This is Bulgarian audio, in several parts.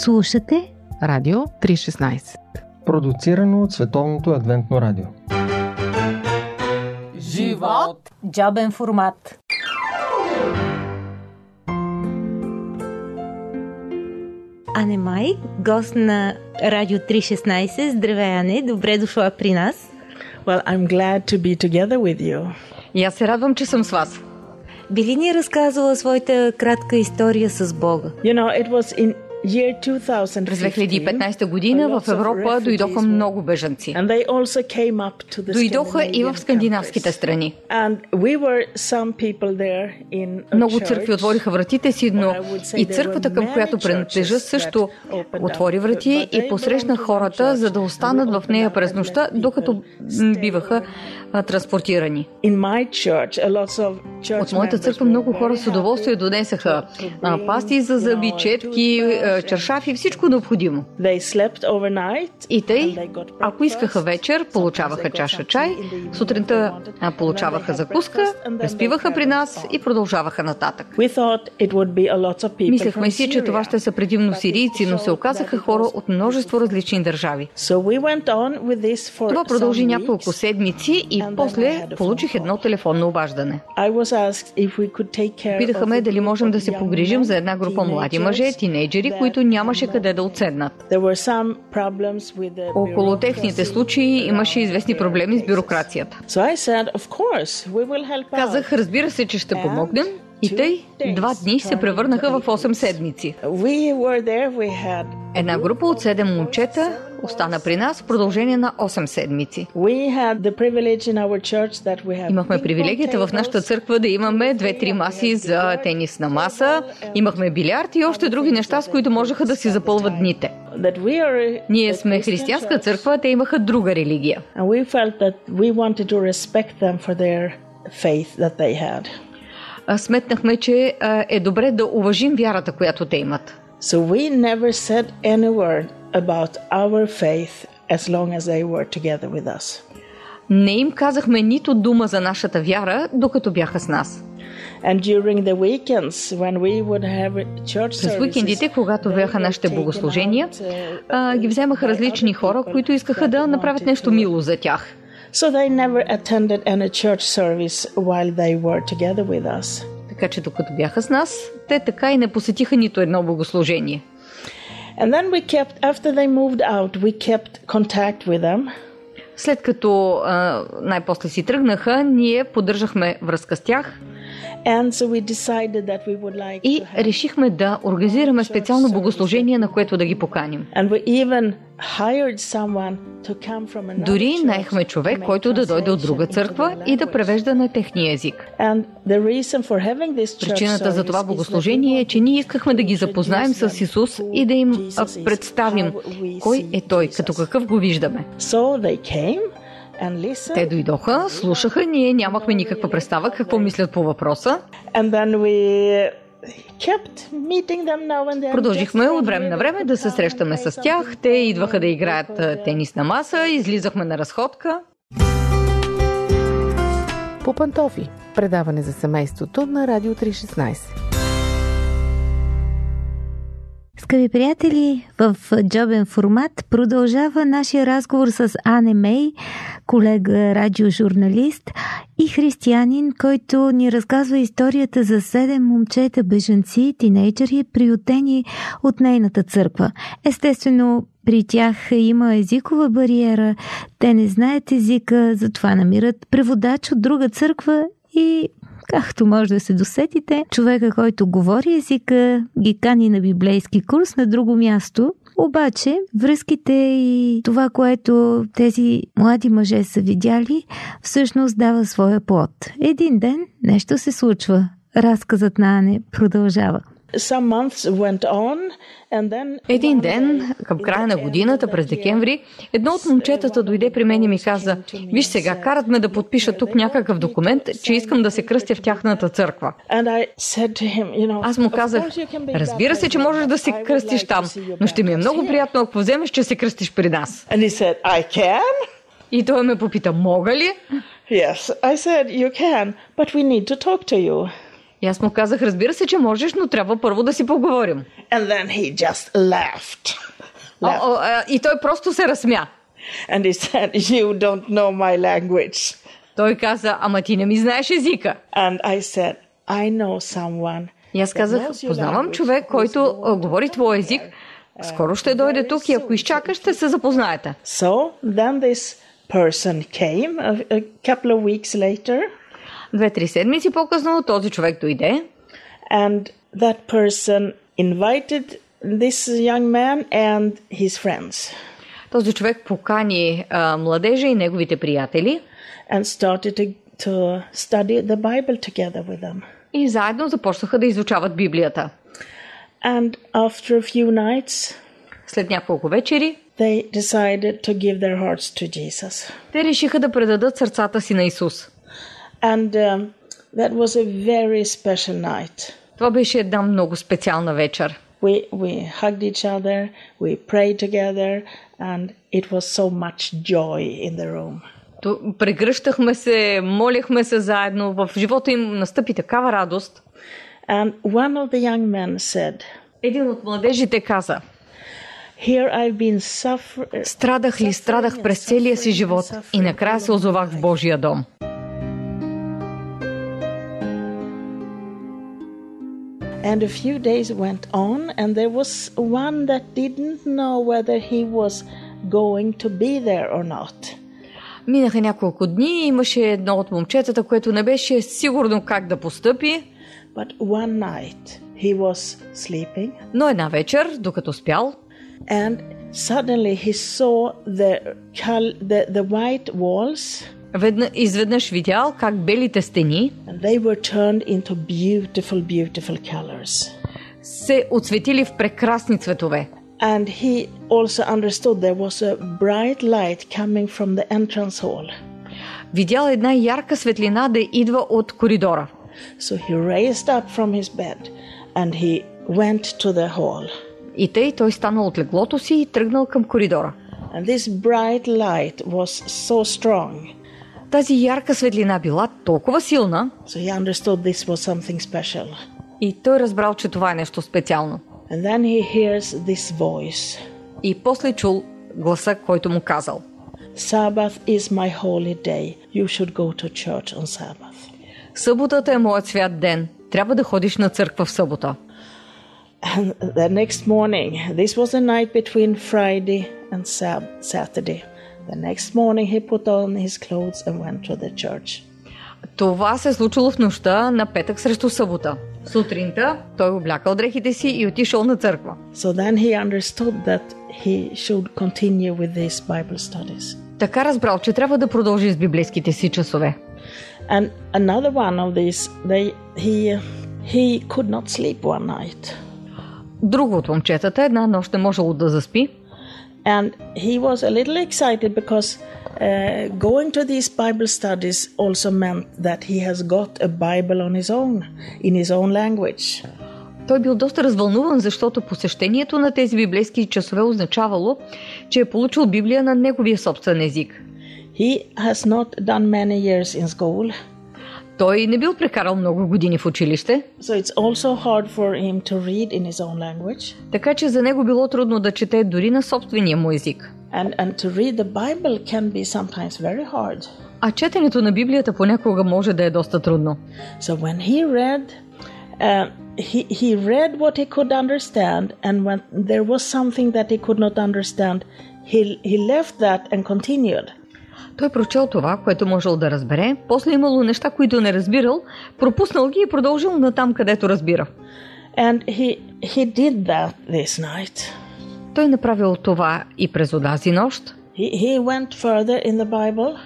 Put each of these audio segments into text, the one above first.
Слушате Радио 316 Продуцирано от Световното адвентно радио Живот Джобен формат Ане Май, гост на Радио 316. Здравей, Ане, добре дошла при нас. Well, I'm glad to be together with you. И аз се радвам, че съм с вас. Би ли ни разказала своята кратка история с Бога? You know, it was in year 2015. През 2015 година в Европа дойдоха много бежанци. Дойдоха и в скандинавските страни. Много църкви отвориха вратите си, но и църквата, към която принадлежа, също отвори врати и посрещна хората, за да останат в нея през нощта, докато биваха транспортирани. От моята църква много хора с удоволствие донесаха пасти за зъби, четки, чершафи, всичко необходимо. И тъй, ако искаха вечер, получаваха чаша чай, сутринта получаваха закуска, преспиваха при нас и продължаваха нататък. Мислехме си, че това ще са предимно сирийци, но се оказаха хора от множество различни държави. Това продължи няколко седмици и после получих едно телефонно обаждане. Питаха ме дали можем да се погрижим за една група млади мъже, тинейджери, които нямаше къде да отседнат. Около техните случаи имаше известни проблеми с бюрокрацията. Казах, разбира се, че ще помогнем. И тъй, два дни се превърнаха в 8 седмици. Една група от 7 момчета остана при нас в продължение на 8 седмици. Имахме привилегията в нашата църква да имаме две-три маси за тенисна маса, имахме билярд и още други неща, с които можеха да си запълват дните. Ние сме християнска църква, те имаха друга религия. Сметнахме, че е добре да уважим вярата, която те имат. So we never said any word about our faith as long as they were together with us. Не им казахме нито дума за нашата вяра, докато бяха с нас. And during the weekends when we would have church През services, уикендите, когато they бяха were нашите taken богослужения, out, uh, а, ги вземаха by различни other хора, people които искаха да that направят wanted нещо to- мило за тях. So they never attended any church service while they were together with us. Така че докато бяха с нас, те така и не посетиха нито едно богослужение. And then we kept, after they moved out, we kept contact with them. След като най-после си тръгнаха, ние поддържахме връзка с тях And so we decided that we would like и решихме да организираме специално богослужение, на което да ги поканим. Дори наехме човек, който да дойде от друга църква и да превежда на техния език. Причината за това богослужение е, че ние искахме да ги запознаем с Исус и да им представим кой е Той, като какъв го виждаме. Те дойдоха, слушаха, ние нямахме никаква представа какво мислят по въпроса. Продължихме от време на време да се срещаме с тях. Те идваха да играят а, тенисна маса, излизахме на разходка. По пантофи. Предаване за семейството на Радио 316. Скъпи приятели, в джобен формат продължава нашия разговор с Ане Мей, колега радиожурналист и християнин, който ни разказва историята за седем момчета бежанци, тинейджери, приютени от нейната църква. Естествено, при тях има езикова бариера, те не знаят езика, затова намират преводач от друга църква и Както може да се досетите, човека, който говори езика, ги кани на библейски курс на друго място. Обаче, връзките и това, което тези млади мъже са видяли, всъщност дава своя плод. Един ден нещо се случва. Разказът на Ане продължава. Един ден, към края на годината, през декември, едно от момчетата дойде при мен и ми каза, виж сега, карат ме да подпиша тук някакъв документ, че искам да се кръстя в тяхната църква. And I said to him, you know, Аз му "Of казах, разбира се, че можеш да се кръстиш там, но ще ми е много here." приятно, ако вземеш, че се кръстиш при нас. И той ме попита, мога ли? Yes. I said, you can, but we need to talk to you. И аз му казах, разбира се, че можеш, но трябва първо да си поговорим. And then he just laughed. О, о, а, и той просто се разсмя. And he said, You don't know my language. Той каза, ама ти не ми знаеш езика. And I said, I know someone. И аз казах, познавам човек, който а, говори твой език. Скоро ще дойде тук и ако изчакаш, ще се запознаете. So then this person came a, a couple of weeks later, Две-три седмици по-късно този човек дойде and that person invited this young man and his friends Този човек покани а, младежа и неговите приятели and started to, to study the Bible together with them. и заедно започнаха да изучават Библията. And after a few nights, След няколко вечери they decided to give their hearts to Jesus. те решиха да предадат сърцата си на Исус. And um, that was a very special night. Това беше една много специална вечер. We, we hugged each other, we prayed together, and it was so much joy in the room. Прегръщахме се, молихме се заедно. В живота им настъпи такава радост. And one of the young men said, Един от младежите каза, Here I've been suffer- страдах ли, страдах през целия си живот и накрая се озовах в Божия дом. And a few days went on, and there was one that didn't know whether he was going to be there or not. Минаха няколко дни и имаше едно от момчетата, което не беше сигурно как да постъпи, But one night he was sleeping, но една вечер, докато спял, and suddenly he saw the, col- the, the white walls, ведна, изведнъж видял как белите стени and they were turned into beautiful, beautiful се отсветили в прекрасни цветове. And he also understood there was a bright light coming from the entrance hall. Видял една ярка светлина да идва от коридора. So he raised up from his bed and he went to the hall. И тъй той станал от леглото си и тръгнал към коридора. And this bright light was so strong. Тази ярка светлина била толкова силна, So he understood this was something special. и той разбрал, че това е нещо специално. And then he hears this voice И после чул гласа, който му казал. Sabbath is my holy day. You should go to church on Sabbath. Съботата е моят свят ден. Трябва да ходиш на църква в събота. And the next morning, this was the night between Friday and Sab- Saturday. The next morning, he put on his clothes and went to the church. Това се е случило в нощта на петък срещу събота. Сутринта той облякал дрехите си и отишъл на църква. So then he understood that he should continue with these Bible studies. Така разбрал, че трябва да продължи с библейските си часове. And another one of these, they, he, he could not sleep one night. Друго от момчетата една нощ не можело да заспи And he was a little excited because uh, going to these Bible studies also meant that he has got a Bible on his own, in his own language. Той бил доста развълнуван, защото посещението на тези библейски часове означавало, че е получил Библия на неговия собствен език. He has not done many years in school, Той не бил прекарал много години в училище, so it's also hard for him to read in his own language. така че за него било трудно да чете дори на собствения му език. And, and to read the Bible can be sometimes very hard. А четенето на Библията понякога може да е доста трудно. So when he read, uh, he, he read what he could understand, and when there was something that he could not understand, he, he left that and continued. Той прочел това, което можел да разбере, после имало неща, които не разбирал, пропуснал ги и продължил на там, където разбира. And he, he did that this night. Той направил това и през онази нощ, He, he went further in the Bible,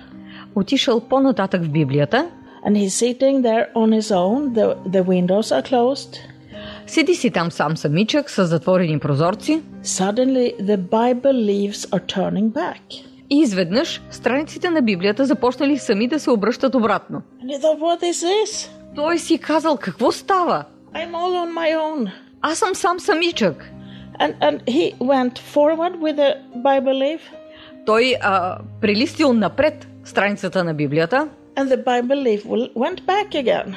отишъл по-нататък в Библията, and he's sitting there on his own. The, the windows are closed. седи си там сам самичък с затворени прозорци Suddenly, the Bible leaves are turning back. И изведнъж страниците на Библията започнали сами да се обръщат обратно. Той си казал, какво става? I'm all on my own. Аз съм сам самичък. And, and he went forward with the Bible leaf, Той а, прелистил напред страницата на Библията, and the Bible leaf went back again.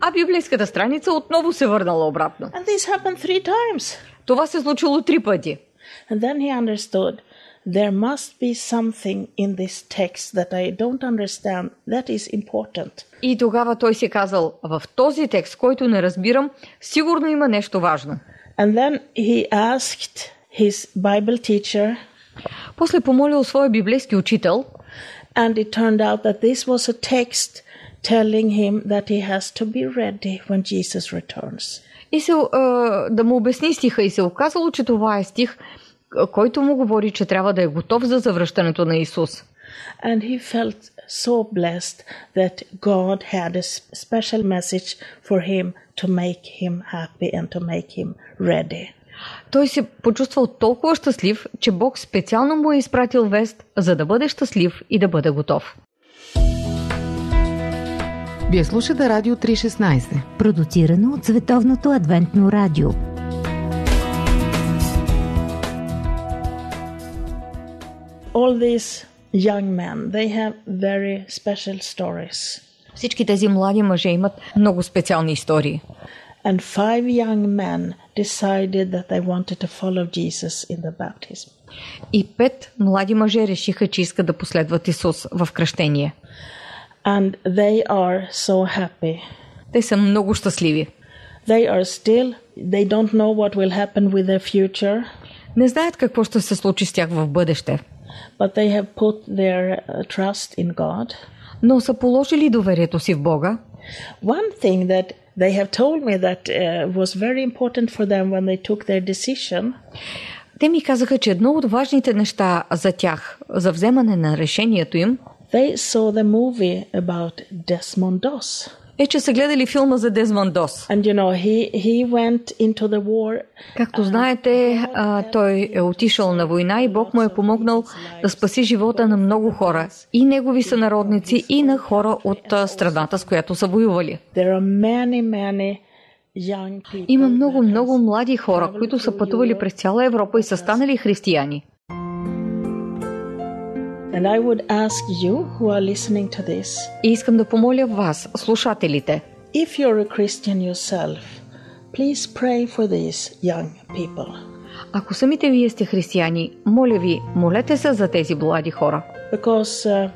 а библейската страница отново се върнала обратно. And this happened three times. Това се случило три пъти. And then he understood there must be something in this text that I don't understand that is important. И тогава той си казал, в този текст, който не разбирам, сигурно има нещо важно. And then he asked his Bible teacher, После помолил своя библейски учител and it turned out that this was a text telling him that he has to be ready when Jesus returns. и се, а, да му обясни стиха и се оказало, че това е стих, а, който му говори, че трябва да е готов за завръщането на Исус. And he felt so blessed that God had a special message for him to make him happy and to make him ready. Той се почувствал толкова щастлив, че Бог специално му е изпратил вест, за да бъде щастлив и да бъде готов. Вие слушате Радио 316. Продуцирано от Световното адвентно радио. Всички тези млади мъже имат много специални истории. And five young men decided that they wanted to follow Jesus in the baptism. И пет млади мъже решиха, че искат да последват Исус в кръщение. And they are so happy. Те са много щастливи. They are still, they don't know what will happen with their future, Не знаят какво ще се случи с тях в бъдеще, but they have put their uh, trust in God. но са положили доверието си в Бога. One thing that they have told me that uh, was very important for them when they took their decision Те ми казаха, че едно от важните неща за тях, за вземане на решението им, they saw the movie about Desmond Doss. Е, че са гледали филма за Дезмон Дос. And you know, he, he went into the war Както знаете, а, той е отишъл на война и Бог му е помогнал да спаси живота на много хора. И негови сънародници, и на хора от а, страната, с която са воювали. There are many, many young people. Има много, много млади хора, които са пътували през цяла Европа и са станали християни. And I would ask you who are listening to this И искам да помоля вас, слушателите, if you're a Christian yourself, please pray for these young people. ако самите вие сте християни, моля ви, молете се за тези млади хора. Because uh,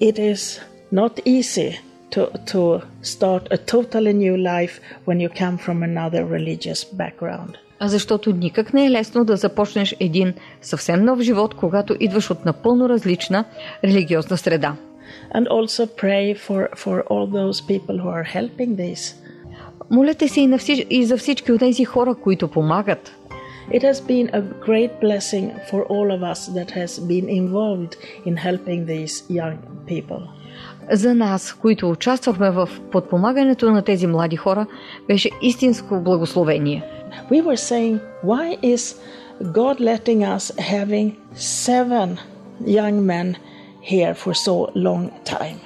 it is not easy to, to start a totally new life when you come from another religious background. А Защото никак не е лесно да започнеш един съвсем нов живот, когато идваш от напълно различна религиозна среда. And also pray for, for all those people who are helping this. Молете се и, на всич... и за всички от тези хора, които помагат. It has been a great blessing for all of us that has been involved in helping these young people. За нас, които участвахме в подпомагането на тези млади хора, беше истинско благословение. We were saying, why is God letting us having seven young men here for so long time?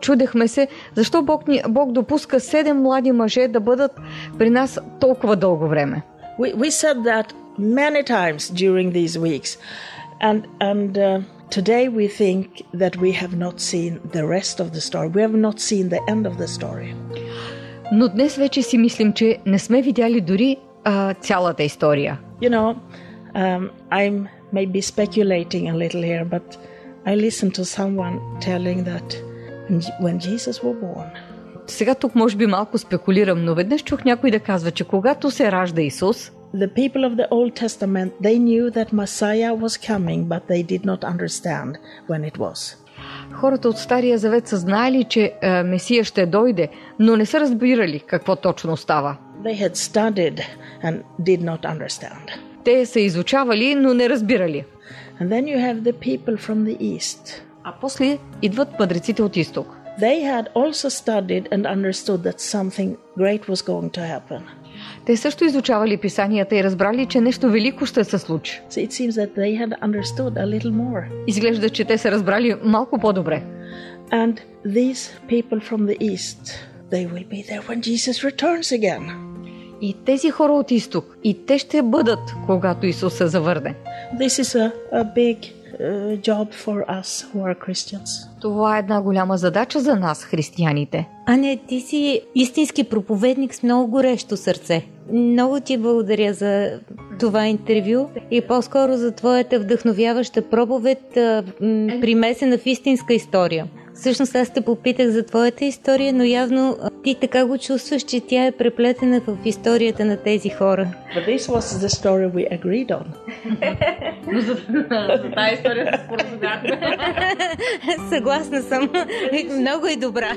Чудехме се, защо Бог, ни, Бог допуска седем млади мъже да бъдат при нас толкова дълго време. We, we said that many times during these weeks, and and uh, today we think that we have not seen the rest of the story. We have not seen the end of the story. Но днес вече си мислим, че не сме видяли дори а, цялата история. You know, um, I'm maybe speculating a little here, but I listened to someone telling that when Jesus was born, Сега тук може би малко спекулирам, но веднъж чух някой да казва, че когато се ражда Исус, the people of the Old Testament they knew that Messiah was coming, but they did not understand when it was. хората от Стария Завет са знаели, че а, Месия ще дойде, но не са разбирали какво точно става. They had studied and did not understand. Те са изучавали, но не разбирали. And then you have the people from the East. А после идват мъдреците от изток. They had also studied and understood that something great was going to happen. Те също изучавали писанията и разбрали, че нещо велико ще се случи. So. Изглежда, че те са разбрали малко по-добре. And these people from the East, they will be there when Jesus returns again. И тези хора от изток, и те ще бъдат, когато Исус се завърне. This is a, a big job for us who are Christians. Това е една голяма задача за нас, християните. Аня, ти си истински проповедник с много горещо сърце. Много ти благодаря за това интервю и по-скоро за твоята вдъхновяваща проповед, примесена в истинска история. Всъщност аз те попитах за твоята история, но явно ти така го чувстваш, че тя е преплетена в историята на тези хора. But this was the story we agreed on. Но за, за тази история се споразумяхме. Съгласна съм. Много е добра.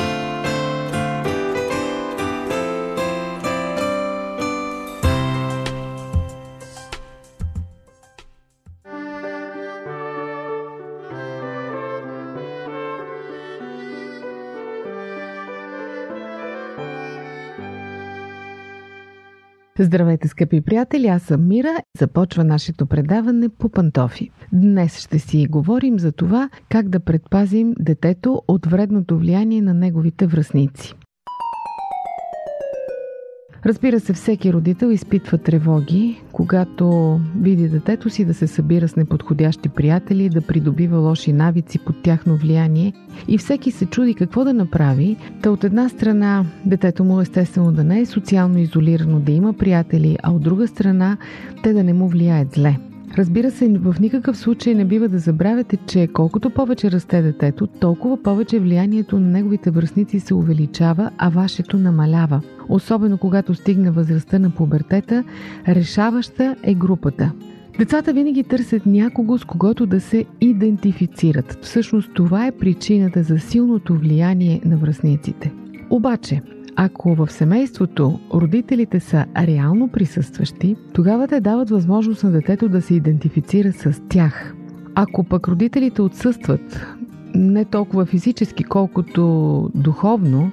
Здравейте, скъпи приятели! Аз съм Мира. Започва нашето предаване по пантофи. Днес ще си говорим за това как да предпазим детето от вредното влияние на неговите връзници. Разбира се, всеки родител изпитва тревоги, когато види детето си да се събира с неподходящи приятели, да придобива лоши навици под тяхно влияние и всеки се чуди какво да направи. Та от една страна детето му естествено да не е социално изолирано, да има приятели, а от друга страна те да не му влияят зле. Разбира се, в никакъв случай не бива да забравяте, че колкото повече расте детето, толкова повече влиянието на неговите връзници се увеличава, а вашето намалява. Особено когато стигне възрастта на пубертета, решаваща е групата. Децата винаги търсят някого, с когото да се идентифицират. Всъщност това е причината за силното влияние на връзниците. Обаче, ако в семейството родителите са реално присъстващи, тогава те дават възможност на детето да се идентифицира с тях. Ако пък родителите отсъстват, не толкова физически, колкото духовно,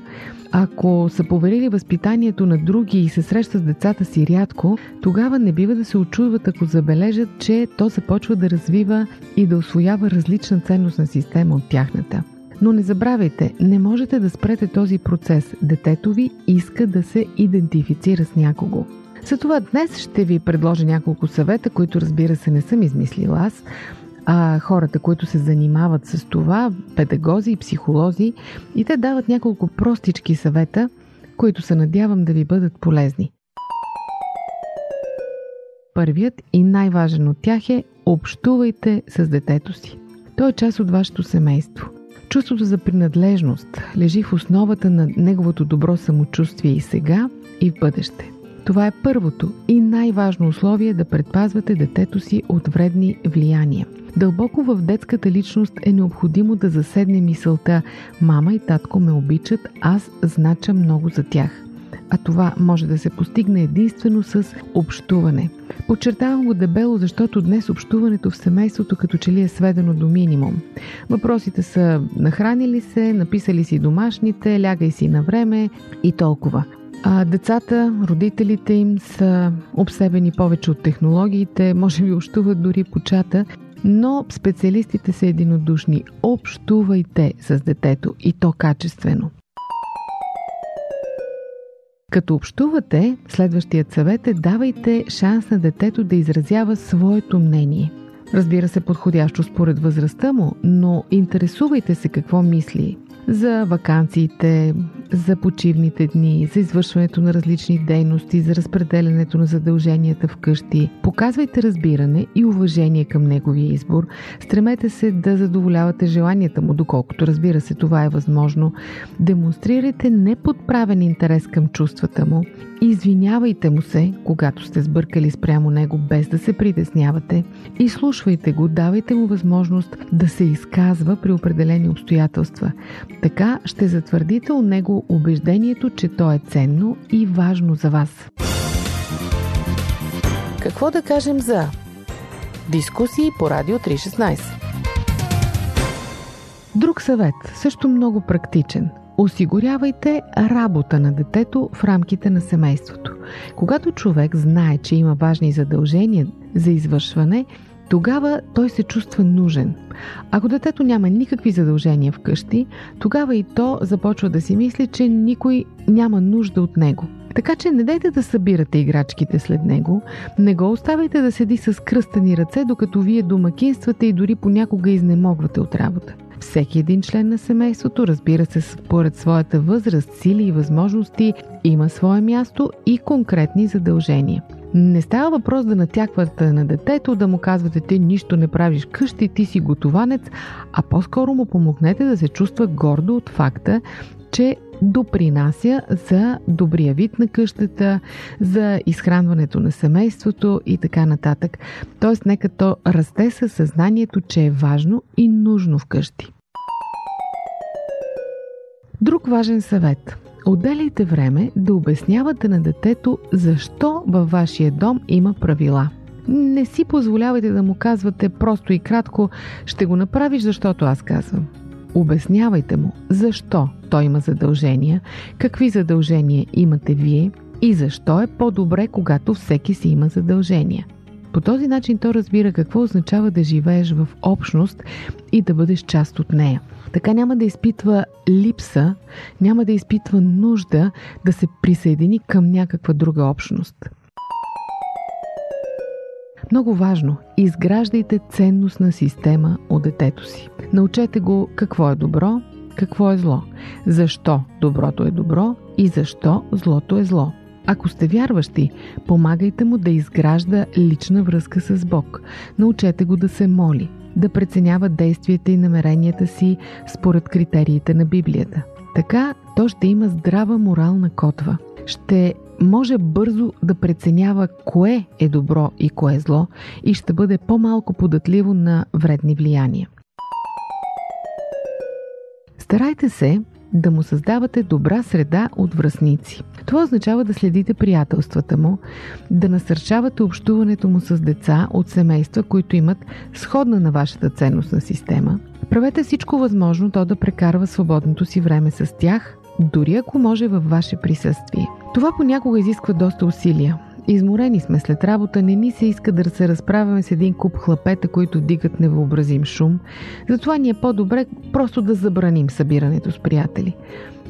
ако са поверили възпитанието на други и се срещат с децата си рядко, тогава не бива да се очудват, ако забележат, че то започва да развива и да освоява различна ценностна система от тяхната. Но не забравяйте, не можете да спрете този процес. Детето ви иска да се идентифицира с някого. Затова днес ще ви предложа няколко съвета, които разбира се не съм измислила аз, а хората, които се занимават с това, педагози и психолози, и те дават няколко простички съвета, които се надявам да ви бъдат полезни. Първият и най-важен от тях е общувайте с детето си. Той е част от вашето семейство. Чувството за принадлежност лежи в основата на неговото добро самочувствие и сега, и в бъдеще. Това е първото и най-важно условие да предпазвате детето си от вредни влияния. Дълбоко в детската личност е необходимо да заседне мисълта «Мама и татко ме обичат, аз знача много за тях» а това може да се постигне единствено с общуване. Подчертавам го дебело, защото днес общуването в семейството като че ли е сведено до минимум. Въпросите са нахранили се, написали си домашните, лягай си на време и толкова. А децата, родителите им са обсебени повече от технологиите, може би общуват дори по чата, но специалистите са единодушни. Общувайте с детето и то качествено. Като общувате, следващият съвет е давайте шанс на детето да изразява своето мнение. Разбира се, подходящо според възрастта му, но интересувайте се какво мисли за вакансиите, за почивните дни, за извършването на различни дейности, за разпределянето на задълженията вкъщи. Показвайте разбиране и уважение към неговия избор. Стремете се да задоволявате желанията му, доколкото разбира се това е възможно. Демонстрирайте неподправен интерес към чувствата му. Извинявайте му се, когато сте сбъркали спрямо него, без да се притеснявате. И слушвайте го, давайте му възможност да се изказва при определени обстоятелства. Така ще затвърдите у него убеждението, че то е ценно и важно за вас. Какво да кажем за дискусии по Радио 316? Друг съвет, също много практичен. Осигурявайте работа на детето в рамките на семейството. Когато човек знае, че има важни задължения за извършване, тогава той се чувства нужен. Ако детето няма никакви задължения вкъщи, тогава и то започва да си мисли, че никой няма нужда от него. Така че не дайте да събирате играчките след него, не го оставяйте да седи с кръстани ръце, докато вие домакинствате и дори понякога изнемогвате от работа. Всеки един член на семейството, разбира се, според своята възраст, сили и възможности, има свое място и конкретни задължения. Не става въпрос да натяквате на детето, да му казвате ти нищо не правиш къщи, ти си готованец, а по-скоро му помогнете да се чувства гордо от факта, че допринася за добрия вид на къщата, за изхранването на семейството и така нататък. Тоест, нека то расте със съзнанието, че е важно и нужно вкъщи. Друг важен съвет. Отделяйте време да обяснявате на детето защо във вашия дом има правила. Не си позволявайте да му казвате просто и кратко ще го направиш, защото аз казвам. Обяснявайте му защо той има задължения, какви задължения имате вие и защо е по-добре, когато всеки си има задължения. По този начин то разбира какво означава да живееш в общност и да бъдеш част от нея. Така няма да изпитва липса, няма да изпитва нужда да се присъедини към някаква друга общност. Много важно, изграждайте ценностна система от детето си. Научете го какво е добро, какво е зло, защо доброто е добро и защо злото е зло. Ако сте вярващи, помагайте му да изгражда лична връзка с Бог. Научете го да се моли, да преценява действията и намеренията си според критериите на Библията. Така то ще има здрава морална котва. Ще може бързо да преценява кое е добро и кое е зло и ще бъде по-малко податливо на вредни влияния. Старайте се да му създавате добра среда от връзници. Това означава да следите приятелствата му, да насърчавате общуването му с деца от семейства, които имат сходна на вашата ценностна система. Правете всичко възможно то да прекарва свободното си време с тях, дори ако може във ваше присъствие. Това понякога изисква доста усилия. Изморени сме след работа, не ни се иска да се разправяме с един куп хлапета, които дигат невъобразим шум. Затова ни е по-добре просто да забраним събирането с приятели.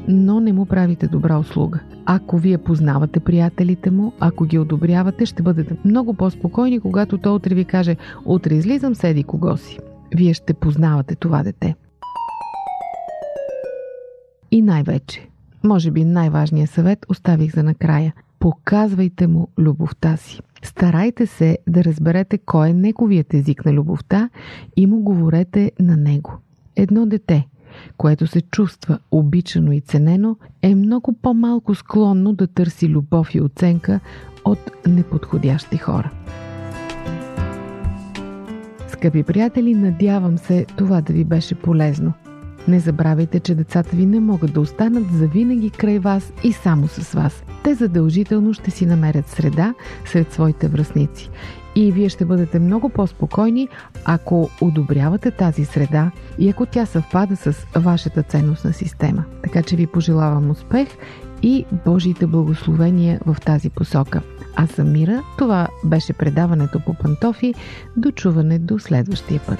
Но не му правите добра услуга. Ако вие познавате приятелите му, ако ги одобрявате, ще бъдете много по-спокойни, когато той утре ви каже «Утре излизам, седи кого си». Вие ще познавате това дете. И най-вече, може би най-важният съвет оставих за накрая. Показвайте му любовта си. Старайте се да разберете кой е неговият език на любовта и му говорете на него. Едно дете, което се чувства обичано и ценено, е много по-малко склонно да търси любов и оценка от неподходящи хора. Скъпи приятели, надявам се това да ви беше полезно – не забравяйте, че децата ви не могат да останат завинаги край вас и само с вас. Те задължително ще си намерят среда сред своите връзници. И вие ще бъдете много по-спокойни, ако одобрявате тази среда и ако тя съвпада с вашата ценностна система. Така че ви пожелавам успех и Божиите благословения в тази посока. Аз съм Мира, това беше предаването по пантофи. До чуване до следващия път.